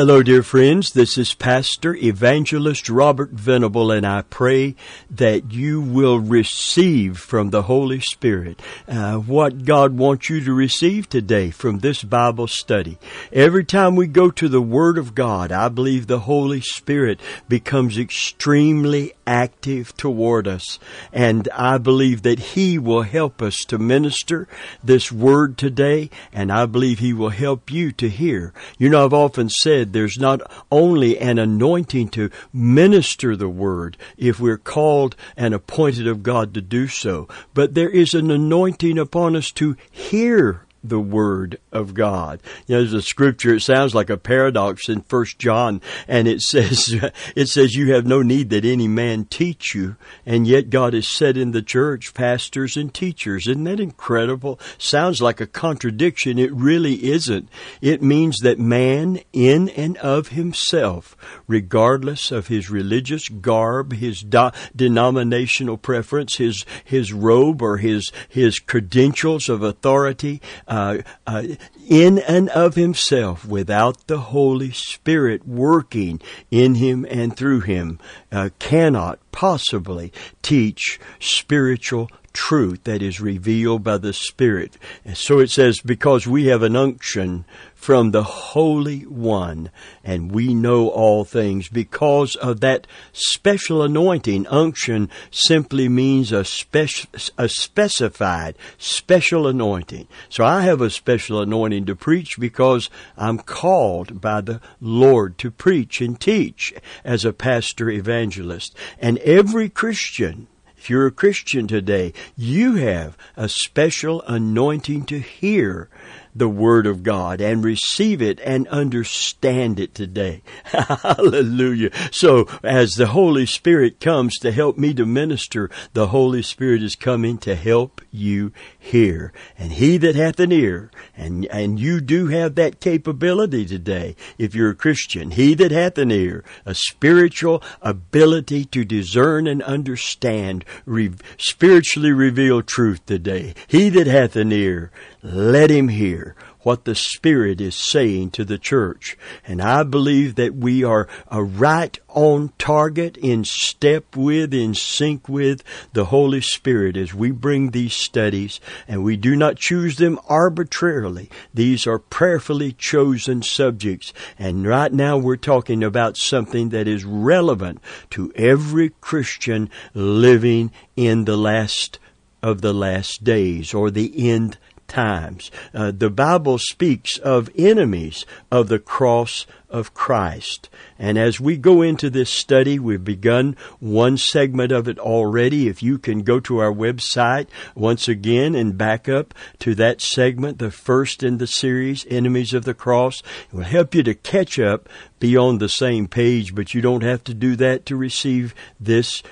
Hello, dear friends. This is Pastor Evangelist Robert Venable, and I pray that you will receive from the Holy Spirit uh, what God wants you to receive today from this Bible study. Every time we go to the Word of God, I believe the Holy Spirit becomes extremely active toward us, and I believe that He will help us to minister this Word today, and I believe He will help you to hear. You know, I've often said there's not only an anointing to minister the word if we're called and appointed of God to do so, but there is an anointing upon us to hear the word of God. You know, there's a scripture, it sounds like a paradox in first John, and it says, it says you have no need that any man teach you, and yet God has set in the church pastors and teachers. Isn't that incredible? Sounds like a contradiction. It really isn't. It means that man in and of himself, regardless of his religious garb, his do- denominational preference, his, his robe or his, his credentials of authority, uh, uh, in and of himself without the Holy Spirit working in him and through him uh, cannot possibly teach spiritual truth that is revealed by the Spirit. And so it says, because we have an unction from the Holy One, and we know all things because of that special anointing. Unction simply means a, spec- a specified, special anointing. So I have a special anointing to preach because I'm called by the Lord to preach and teach as a pastor evangelist. And every Christian if you're a Christian today, you have a special anointing to hear the Word of God and receive it and understand it today. Hallelujah. So as the Holy Spirit comes to help me to minister, the Holy Spirit is coming to help you hear. And he that hath an ear, and, and you do have that capability today if you're a Christian, he that hath an ear, a spiritual ability to discern and understand, re- spiritually reveal truth today. He that hath an ear, let him hear what the Spirit is saying to the church. And I believe that we are a right on target, in step with, in sync with the Holy Spirit as we bring these studies, and we do not choose them arbitrarily. These are prayerfully chosen subjects, and right now we're talking about something that is relevant to every Christian living in the last of the last days or the end times. Uh, the Bible speaks of enemies of the cross of Christ. And as we go into this study, we've begun one segment of it already. If you can go to our website once again and back up to that segment, the first in the series, Enemies of the Cross, it will help you to catch up, be on the same page, but you don't have to do that to receive this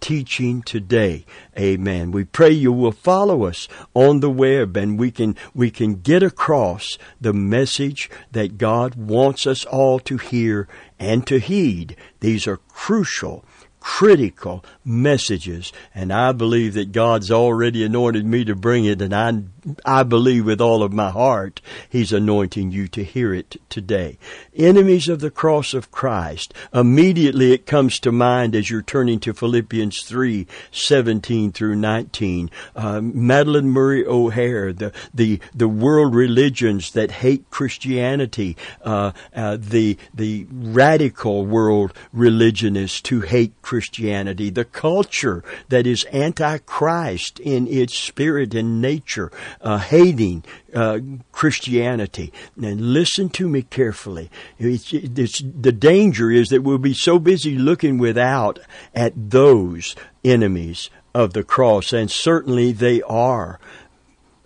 teaching today. Amen. We pray you will follow us on the web and we can, we can get across the message that God wants us all to hear and to heed. These are crucial critical messages. And I believe that God's already anointed me to bring it. And I, I believe with all of my heart, He's anointing you to hear it today. Enemies of the cross of Christ. Immediately it comes to mind as you're turning to Philippians 3, 17 through 19. Uh, Madalyn Murray O'Hair, the, the, the world religions that hate Christianity, uh, uh, the, the radical world religionists who hate Christianity Christianity, the culture that is antichrist in its spirit and nature, uh, hating uh, Christianity. And listen to me carefully. It's, it's, the danger is that we'll be so busy looking without at those enemies of the cross, and certainly they are,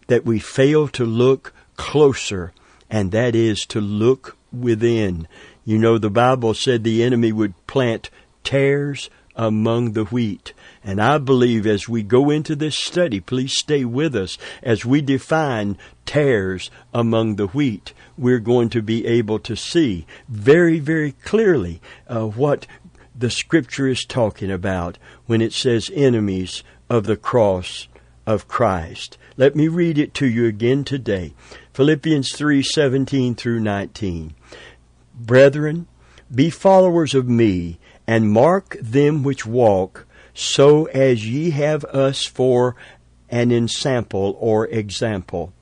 that we fail to look closer, and that is to look within. You know, the Bible said the enemy would plant tares among the wheat. And I believe as we go into this study, please stay with us as we define tares among the wheat. We're going to be able to see very, very clearly uh, what the scripture is talking about when it says enemies of the cross of Christ. Let me read it to you again today. Philippians 3:17 through 19. Brethren, be followers of me, and mark them which walk, so as ye have us for an ensample or example.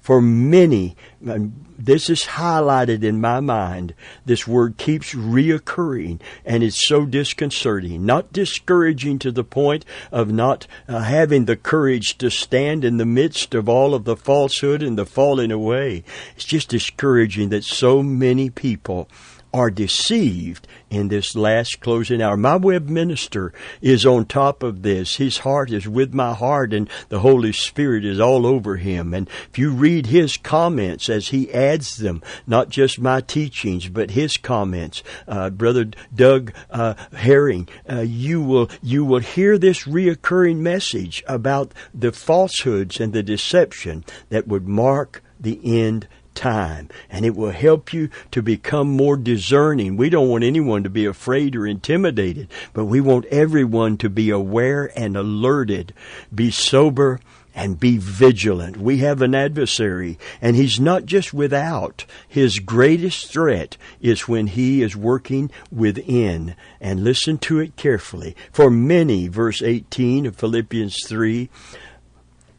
For many, this is highlighted in my mind. This word keeps reoccurring and it's so disconcerting. Not discouraging to the point of not uh, having the courage to stand in the midst of all of the falsehood and the falling away. It's just discouraging that so many people are deceived in this last closing hour. My web minister is on top of this. His heart is with my heart and the Holy Spirit is all over him. And if you read his comments as he adds them, not just my teachings, but his comments, uh, Brother Doug uh, Herring, uh, you will you will hear this reoccurring message about the falsehoods and the deception that would mark the end time and it will help you to become more discerning. We don't want anyone to be afraid or intimidated, but we want everyone to be aware and alerted, be sober and be vigilant. We have an adversary and he's not just without. His greatest threat is when he is working within and listen to it carefully. For many, verse 18 of Philippians 3,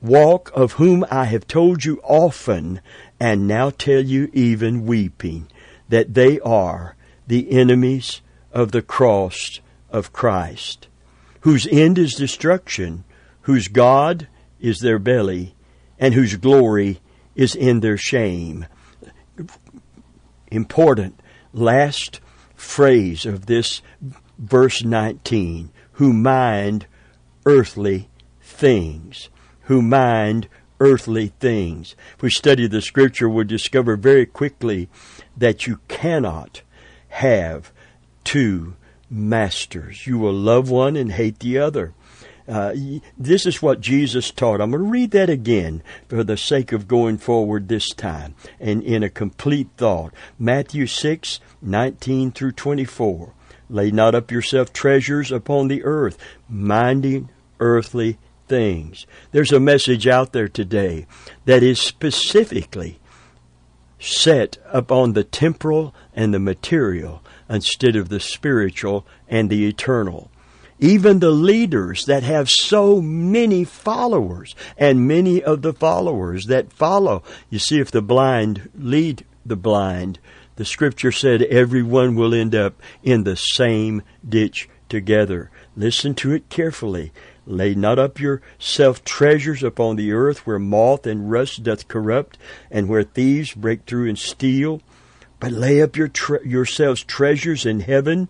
walk of whom I have told you often and now tell you even weeping that they are the enemies of the cross of Christ, whose end is destruction, whose God is their belly, and whose glory is in their shame. Important last phrase of this verse 19 who mind earthly things, who mind earthly things. If we study the scripture, we'll discover very quickly that you cannot have two masters. You will love one and hate the other. Uh, this is what Jesus taught. I'm going to read that again for the sake of going forward this time and in a complete thought. Matthew 6, 19 through 24. Lay not up yourself treasures upon the earth, minding earthly things. There's a message out there today that is specifically set upon the temporal and the material instead of the spiritual and the eternal. Even the leaders that have so many followers and many of the followers that follow. You see, if the blind lead the blind, the scripture said everyone will end up in the same ditch together. Listen to it carefully. Lay not up yourself treasures upon the earth where moth and rust doth corrupt, and where thieves break through and steal. But lay up your tre- yourselves treasures in heaven,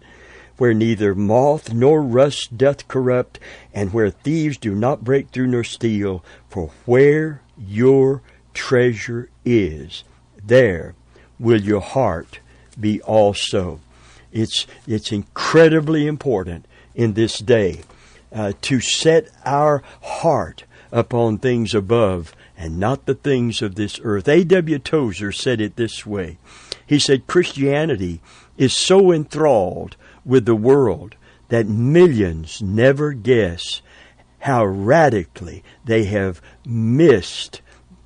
where neither moth nor rust doth corrupt, and where thieves do not break through nor steal. For where your treasure is, there will your heart be also. It's, it's incredibly important in this day uh, to set our heart upon things above and not the things of this earth. A.W. Tozer said it this way. He said Christianity is so enthralled with the world that millions never guess how radically they have missed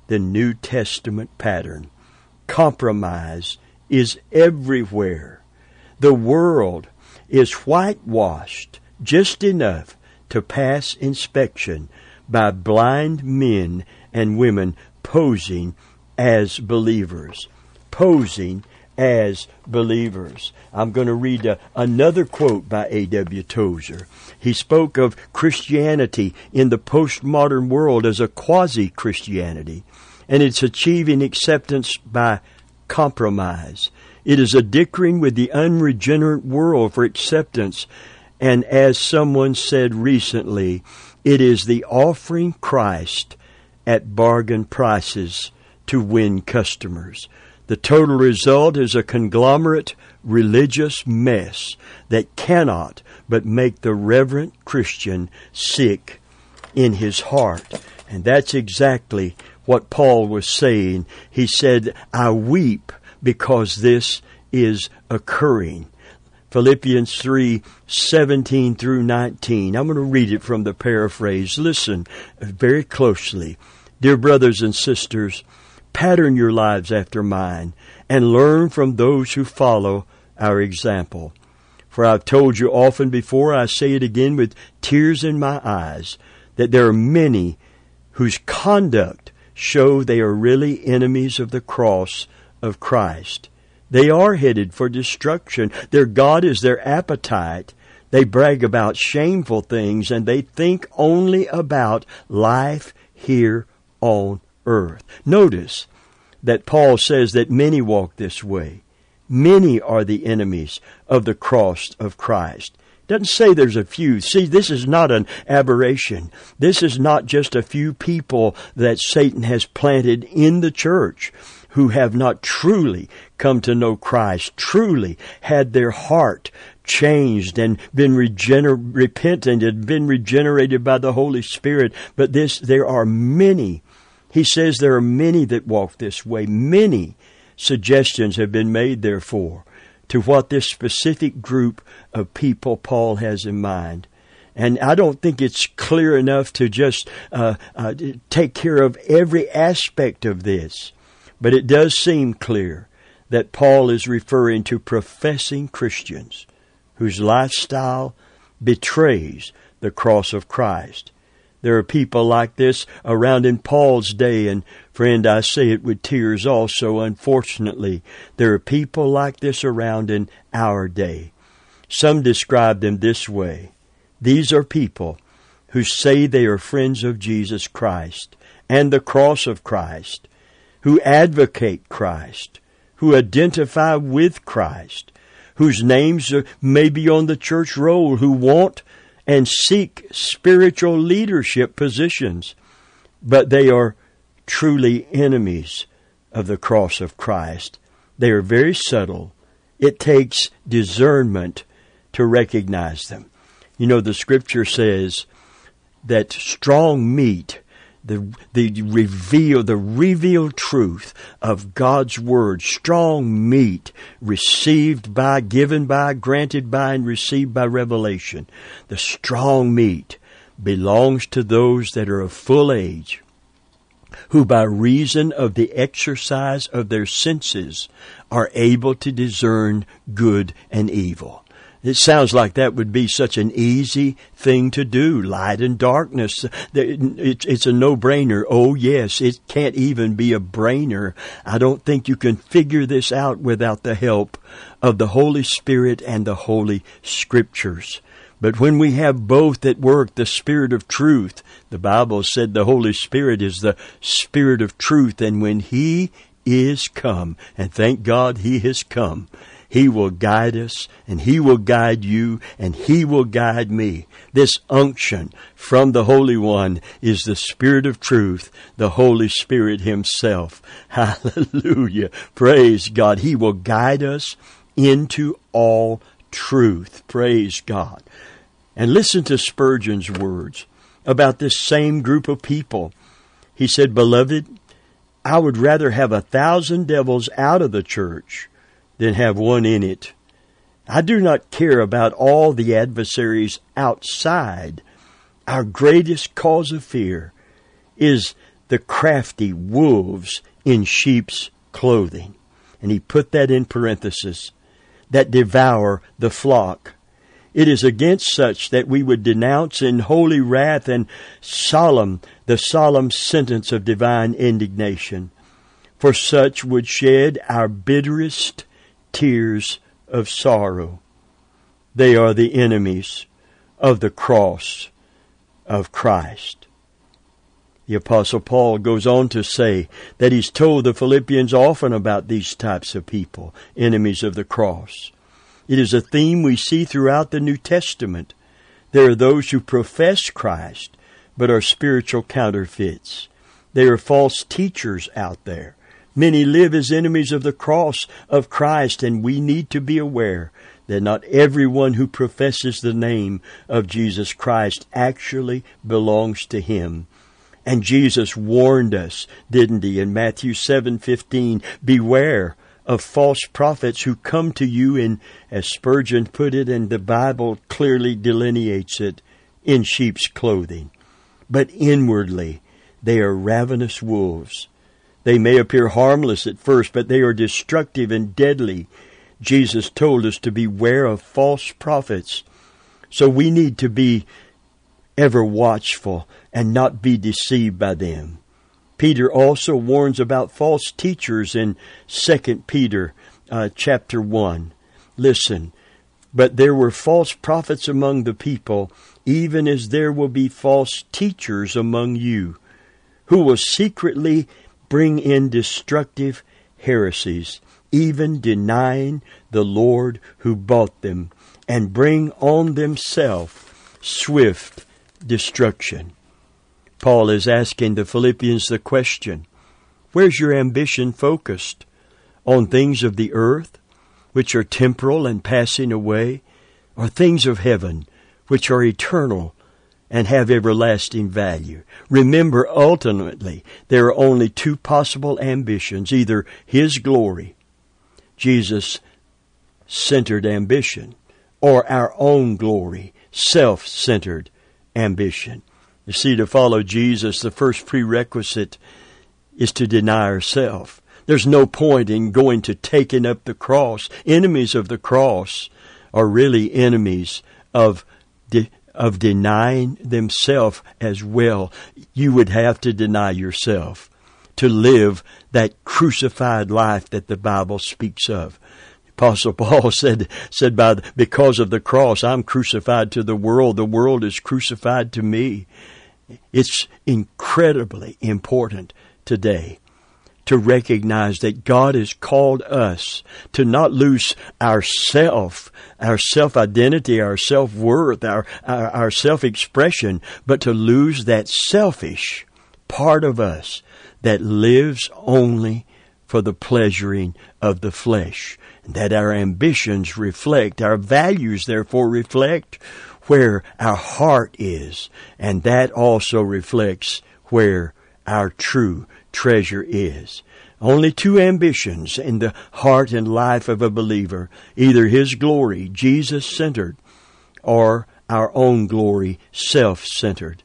the New Testament pattern. Compromise is everywhere. The world is whitewashed just enough to pass inspection by blind men and women posing as believers. Posing as believers. I'm going to read a, another quote by A.W. Tozer. He spoke of Christianity in the postmodern world as a quasi Christianity, and it's achieving acceptance by compromise. It is a dickering with the unregenerate world for acceptance and as someone said recently, it is the offering Christ at bargain prices to win customers. The total result is a conglomerate religious mess that cannot but make the reverent Christian sick in his heart. And that's exactly what Paul was saying. He said, I weep because this is occurring. Philippians 3 17 through 19. I'm going to read it from the paraphrase. Listen very closely. Dear brothers and sisters, pattern your lives after mine and learn from those who follow our example. For I've told you often before, I say it again with tears in my eyes, that there are many whose conduct show they are really enemies of the cross of Christ. They are headed for destruction. Their God is their appetite. They brag about shameful things and they think only about life here on earth. Notice that Paul says that many walk this way. Many are the enemies of the cross of Christ. Doesn't say there's a few. See, this is not an aberration. This is not just a few people that Satan has planted in the church who have not truly come to know Christ, truly had their heart changed and been regener- repentant and been regenerated by the Holy Spirit. But this, there are many. He says there are many that walk this way. Many suggestions have been made, therefore, to what this specific group of people Paul has in mind. And I don't think it's clear enough to just uh, uh, take care of every aspect of this. But it does seem clear that Paul is referring to professing Christians whose lifestyle betrays the cross of Christ. There are people like this around in Paul's day, and friend, I say it with tears also, unfortunately. There are people like this around in our day. Some describe them this way. These are people who say they are friends of Jesus Christ and the cross of Christ, who advocate Christ, who identify with Christ, whose names may be on the church roll, who want and seek spiritual leadership positions, but they are truly enemies of the cross of Christ. They are very subtle. It takes discernment to recognize them. You know, the scripture says that strong meat the the reveal the revealed truth of God's word, strong meat received by, given by, granted by, and received by revelation. The strong meat belongs to those that are of full age, who by reason of the exercise of their senses are able to discern good and evil. It sounds like that would be such an easy thing to do. Light and darkness. It's a no-brainer. Oh yes, it can't even be a brainer. I don't think you can figure this out without the help of the Holy Spirit and the Holy Scriptures. But when we have both at work, the Spirit of truth, the Bible said the Holy Spirit is the Spirit of truth, and when He is come, and thank God He has come, he will guide us and He will guide you and He will guide me. This unction from the Holy One is the Spirit of truth, the Holy Spirit Himself. Hallelujah. Praise God. He will guide us into all truth. Praise God. And listen to Spurgeon's words about this same group of people. He said, Beloved, I would rather have a thousand devils out of the church than have one in it. I do not care about all the adversaries outside. Our greatest cause of fear is the crafty wolves in sheep's clothing. And he put that in parenthesis that devour the flock. It is against such that we would denounce in holy wrath and solemn the solemn sentence of divine indignation. For such would shed our bitterest tears of sorrow. They are the enemies of the cross of Christ. The apostle Paul goes on to say that he's told the Philippians often about these types of people, enemies of the cross. It is a theme we see throughout the New Testament. There are those who profess Christ, but are spiritual counterfeits. There are false teachers out there. Many live as enemies of the cross of Christ, and we need to be aware that not everyone who professes the name of Jesus Christ actually belongs to Him. And Jesus warned us, didn't he, in Matthew 7:15, beware of false prophets who come to you in as Spurgeon put it and the Bible clearly delineates it in sheep's clothing, but inwardly they are ravenous wolves They may appear harmless at first, but they are destructive and deadly. Jesus told us to beware of false prophets. So we need to be ever watchful and not be deceived by them. Peter also warns about false teachers in 2 Peter uh, chapter 1. Listen, but there were false prophets among the people, even as there will be false teachers among you, who will secretly bring in destructive heresies, even denying the Lord who bought them, and bring on themselves swift destruction. Paul is asking the Philippians the question, where's your ambition focused? On things of the earth, which are temporal and passing away, or things of heaven, which are eternal and have everlasting value. Remember, ultimately, there are only two possible ambitions, either His glory, Jesus centered ambition, or our own glory, self centered ambition. You see, to follow Jesus, the first prerequisite is to deny ourselves. There's no point in going to taking up the cross. Enemies of the cross are really enemies of de- of denying themselves as well. You would have to deny yourself to live that crucified life that the Bible speaks of. Apostle Paul said, said by, the, because of the cross, I'm crucified to the world. The world is crucified to me. It's incredibly important today to recognize that God has called us to not lose our self, our self identity, our self worth, our, our, our self expression, but to lose that selfish part of us that lives only for the pleasuring of the flesh. That our ambitions reflect, our values therefore reflect where our heart is, and that also reflects where our true treasure is. Only two ambitions in the heart and life of a believer, either his glory, Jesus centered, or our own glory, self centered.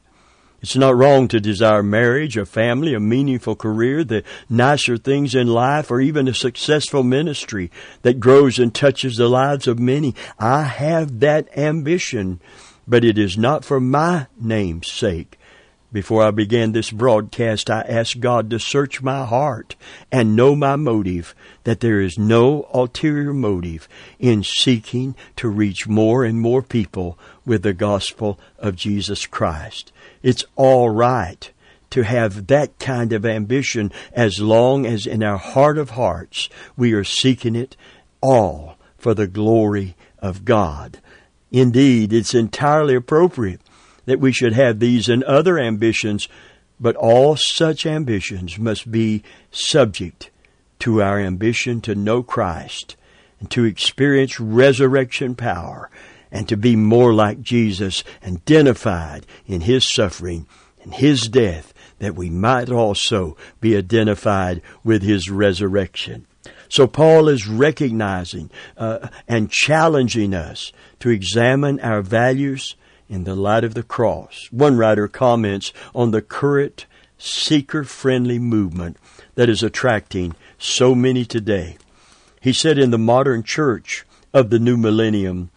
It's not wrong to desire marriage, a family, a meaningful career, the nicer things in life, or even a successful ministry that grows and touches the lives of many. I have that ambition, but it is not for my name's sake. Before I began this broadcast, I asked God to search my heart and know my motive, that there is no ulterior motive in seeking to reach more and more people with the gospel of Jesus Christ. It's all right to have that kind of ambition as long as in our heart of hearts we are seeking it all for the glory of God. Indeed, it's entirely appropriate that we should have these and other ambitions, but all such ambitions must be subject to our ambition to know Christ and to experience resurrection power and to be more like Jesus, identified in His suffering and His death, that we might also be identified with His resurrection. So Paul is recognizing uh, and challenging us to examine our values in the light of the cross. One writer comments on the current seeker-friendly movement that is attracting so many today. He said in the modern church of the new millennium,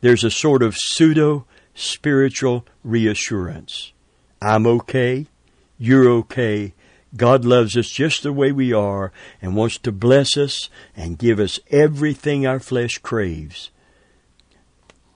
there's a sort of pseudo spiritual reassurance. I'm okay. You're okay. God loves us just the way we are and wants to bless us and give us everything our flesh craves.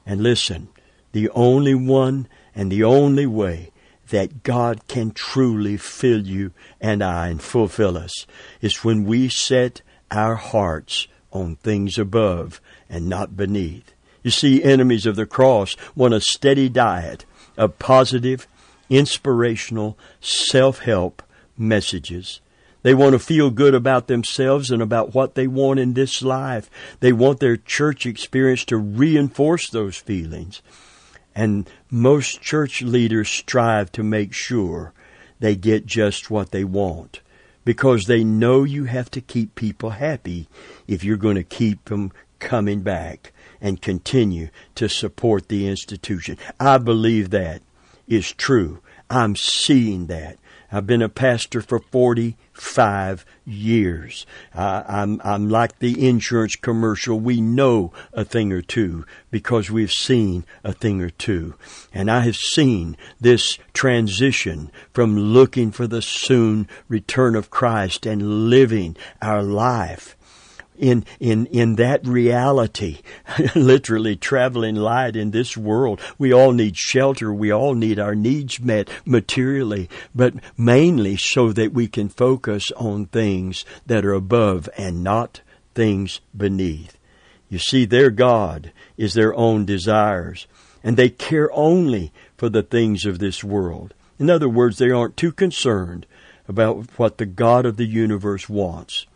And listen, the only one and the only way that God can truly fill you and I and fulfill us is when we set our hearts on things above and not beneath. You see, enemies of the cross want a steady diet of positive, inspirational, self-help messages. They want to feel good about themselves and about what they want in this life. They want their church experience to reinforce those feelings. And most church leaders strive to make sure they get just what they want because they know you have to keep people happy if you're going to keep them coming back and continue to support the institution. I believe that is true. I'm seeing that. I've been a pastor for 45 years. Uh, I'm, I'm like the insurance commercial. We know a thing or two because we've seen a thing or two. And I have seen this transition from looking for the soon return of Christ and living our life in, in, in that reality, literally traveling light in this world. We all need shelter. We all need our needs met materially, but mainly so that we can focus on things that are above and not things beneath. You see, their God is their own desires, and they care only for the things of this world. In other words, they aren't too concerned about what the God of the universe wants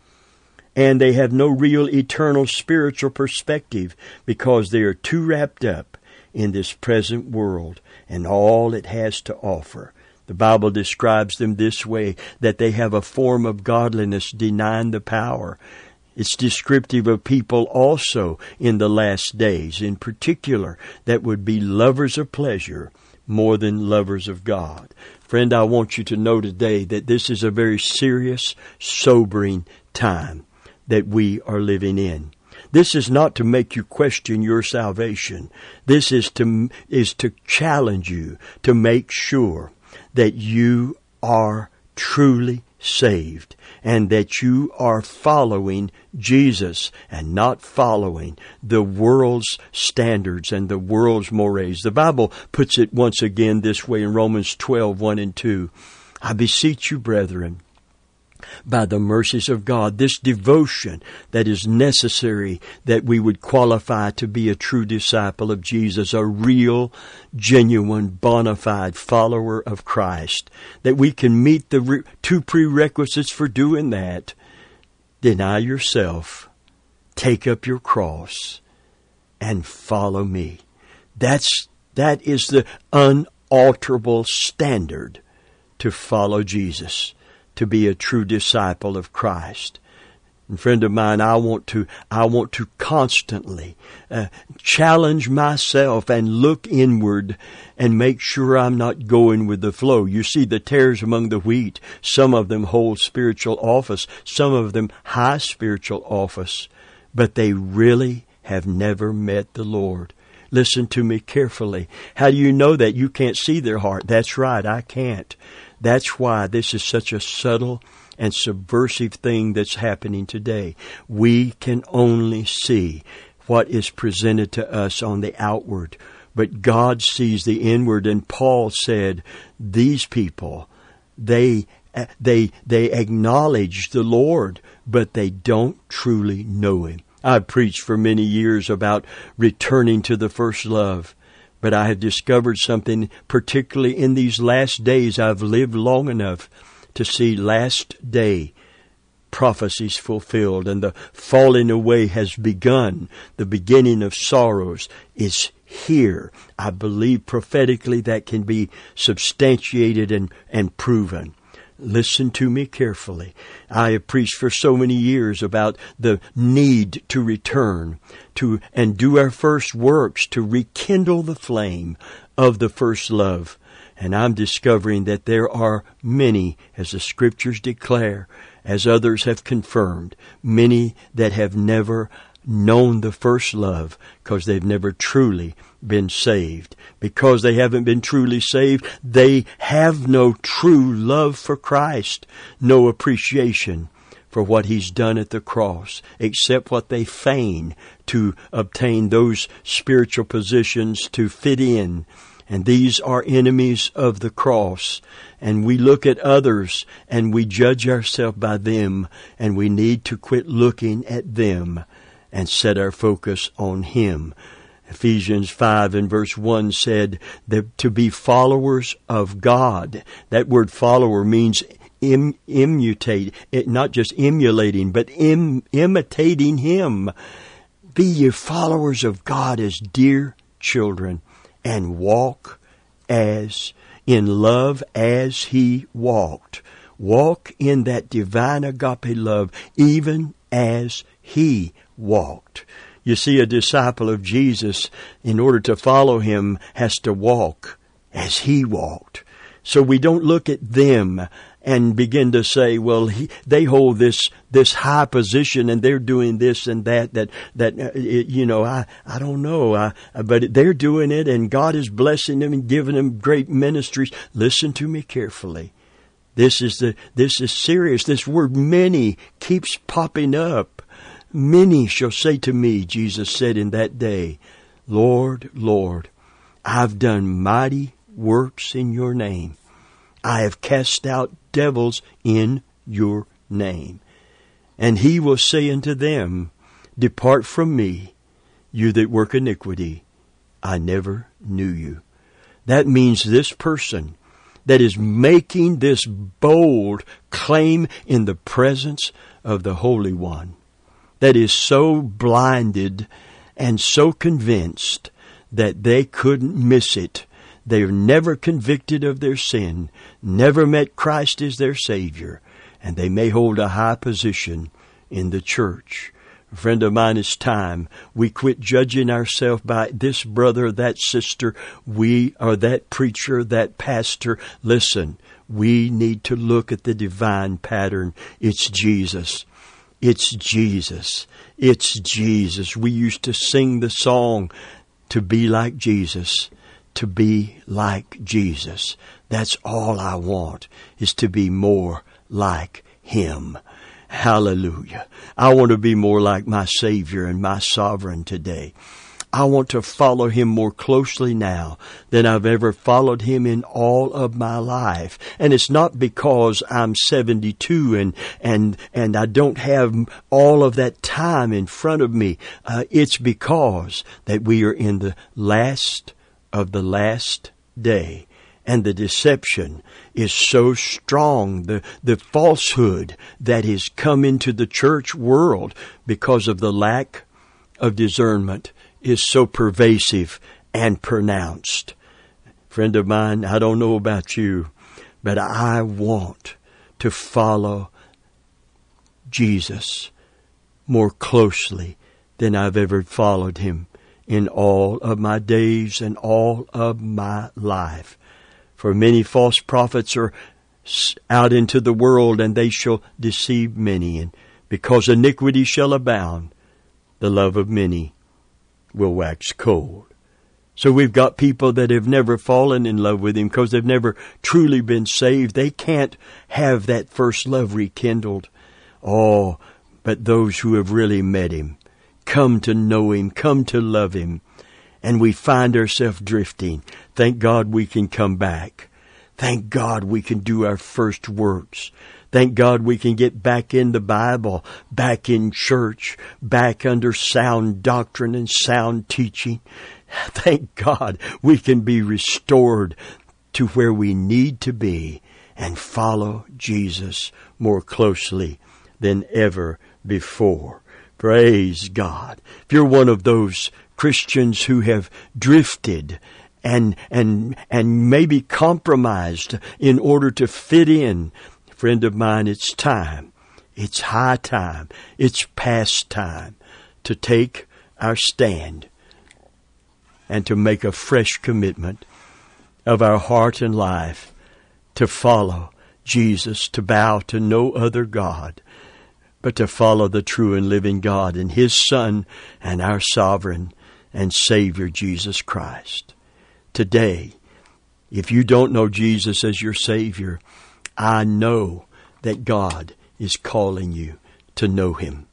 and they have no real eternal spiritual perspective because they are too wrapped up in this present world and all it has to offer. The Bible describes them this way that they have a form of godliness denying the power. It's descriptive of people also in the last days, in particular, that would be lovers of pleasure more than lovers of God. Friend, I want you to know today that this is a very serious, sobering time that we are living in. This is not to make you question your salvation. This is to, is to challenge you to make sure that you are truly saved and that you are following Jesus and not following the world's standards and the world's mores. The Bible puts it once again this way in Romans 12, 1 and 2. I beseech you, brethren, by the mercies of God, this devotion that is necessary that we would qualify to be a true disciple of Jesus, a real, genuine, bona fide follower of Christ, that we can meet the re- two prerequisites for doing that. Deny yourself, take up your cross, and follow me. That's, that is the unalterable standard to follow Jesus to be a true disciple of Christ. And friend of mine, I want to, I want to constantly uh, challenge myself and look inward and make sure I'm not going with the flow. You see the tares among the wheat. Some of them hold spiritual office. Some of them high spiritual office. But they really have never met the Lord. Listen to me carefully. How do you know that? You can't see their heart. That's right. I can't. That's why this is such a subtle and subversive thing that's happening today. We can only see what is presented to us on the outward, but God sees the inward. And Paul said, these people, they they they acknowledge the Lord, but they don't truly know Him. I've preached for many years about returning to the first love. But I have discovered something, particularly in these last days. I've lived long enough to see last day prophecies fulfilled and the falling away has begun. The beginning of sorrows is here. I believe prophetically that can be substantiated and, and proven. Listen to me carefully. I have preached for so many years about the need to return to and do our first works to rekindle the flame of the first love. And I'm discovering that there are many, as the scriptures declare, as others have confirmed, many that have never known the first love because they've never truly been saved. Because they haven't been truly saved, they have no true love for Christ, no appreciation for what He's done at the cross, except what they feign to obtain those spiritual positions to fit in. And these are enemies of the cross. And we look at others and we judge ourselves by them, and we need to quit looking at them and set our focus on Him. Ephesians 5 and verse 1 said that to be followers of God. That word follower means Im, it, not just emulating, but Im, imitating Him. Be ye followers of God as dear children and walk as in love as He walked. Walk in that divine agape love even as He walked. You see, a disciple of Jesus, in order to follow him, has to walk as he walked. So we don't look at them and begin to say, well, he, they hold this this high position and they're doing this and that. That that uh, it, you know, I I don't know, I, but they're doing it, and God is blessing them and giving them great ministries. Listen to me carefully. This is the this is serious. This word many keeps popping up. Many shall say to me, Jesus said in that day, Lord, Lord, I've done mighty works in your name. I have cast out devils in your name. And he will say unto them, Depart from me, you that work iniquity. I never knew you. That means this person that is making this bold claim in the presence of the Holy One, that is so blinded and so convinced that they couldn't miss it. They're never convicted of their sin, never met Christ as their Savior, and they may hold a high position in the church. A friend of mine, it's time we quit judging ourselves by this brother, that sister, we or that preacher, that pastor. Listen, we need to look at the divine pattern. It's Jesus. It's Jesus. It's Jesus. We used to sing the song, to be like Jesus, to be like Jesus. That's all I want, is to be more like Him. Hallelujah. I want to be more like my Savior and my Sovereign today. I want to follow him more closely now than I've ever followed him in all of my life. And it's not because I'm 72 and, and, and I don't have all of that time in front of me. Uh, it's because that we are in the last of the last day and the deception is so strong, the, the falsehood that has come into the church world because of the lack of discernment is so pervasive and pronounced. Friend of mine, I don't know about you, but I want to follow Jesus more closely than I've ever followed him in all of my days and all of my life. For many false prophets are out into the world, and they shall deceive many. And because iniquity shall abound, the love of many will wax cold. So we've got people that have never fallen in love with Him because they've never truly been saved. They can't have that first love rekindled. Oh, but those who have really met Him, come to know Him, come to love Him, and we find ourselves drifting. Thank God we can come back. Thank God we can do our first works. Thank God we can get back in the Bible, back in church, back under sound doctrine and sound teaching. Thank God we can be restored to where we need to be and follow Jesus more closely than ever before. Praise God. If you're one of those Christians who have drifted and, and, and maybe compromised in order to fit in. Friend of mine, it's time. It's high time. It's past time to take our stand and to make a fresh commitment of our heart and life to follow Jesus, to bow to no other God, but to follow the true and living God and His Son and our sovereign and Savior Jesus Christ. Today, if you don't know Jesus as your Savior, I know that God is calling you to know Him.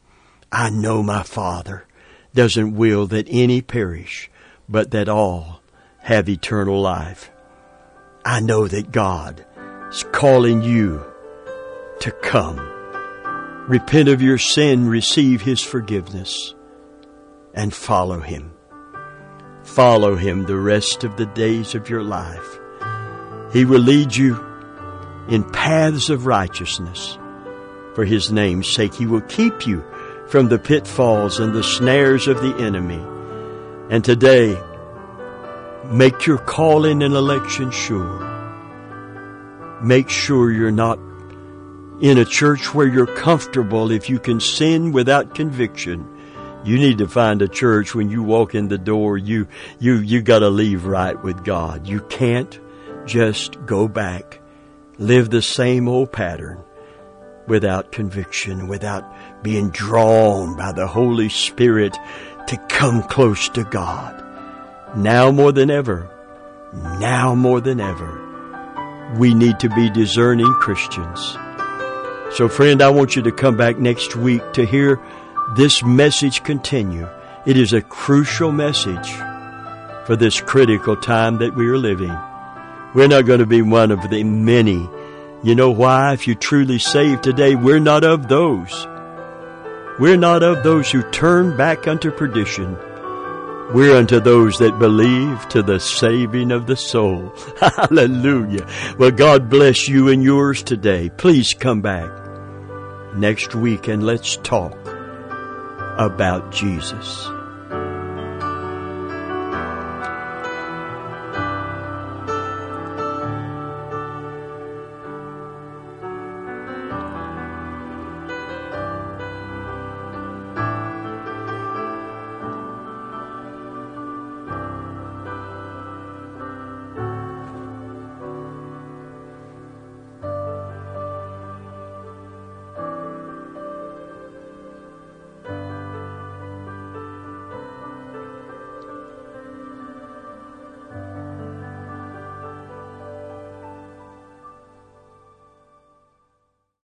I know my Father doesn't will that any perish, but that all have eternal life. I know that God is calling you to come. Repent of your sin, receive His forgiveness, and follow Him. Follow him the rest of the days of your life. He will lead you in paths of righteousness for his name's sake. He will keep you from the pitfalls and the snares of the enemy. And today, make your calling and election sure. Make sure you're not in a church where you're comfortable if you can sin without conviction you need to find a church when you walk in the door, you, you, you gotta leave right with God. You can't just go back, live the same old pattern without conviction, without being drawn by the Holy Spirit to come close to God. Now more than ever, now more than ever, we need to be discerning Christians. So friend, I want you to come back next week to hear this message continue. It is a crucial message for this critical time that we are living. We're not going to be one of the many. You know why? If you truly saved today, we're not of those. We're not of those who turn back unto perdition. We're unto those that believe to the saving of the soul. Hallelujah. Well, God bless you and yours today. Please come back next week and let's talk about Jesus.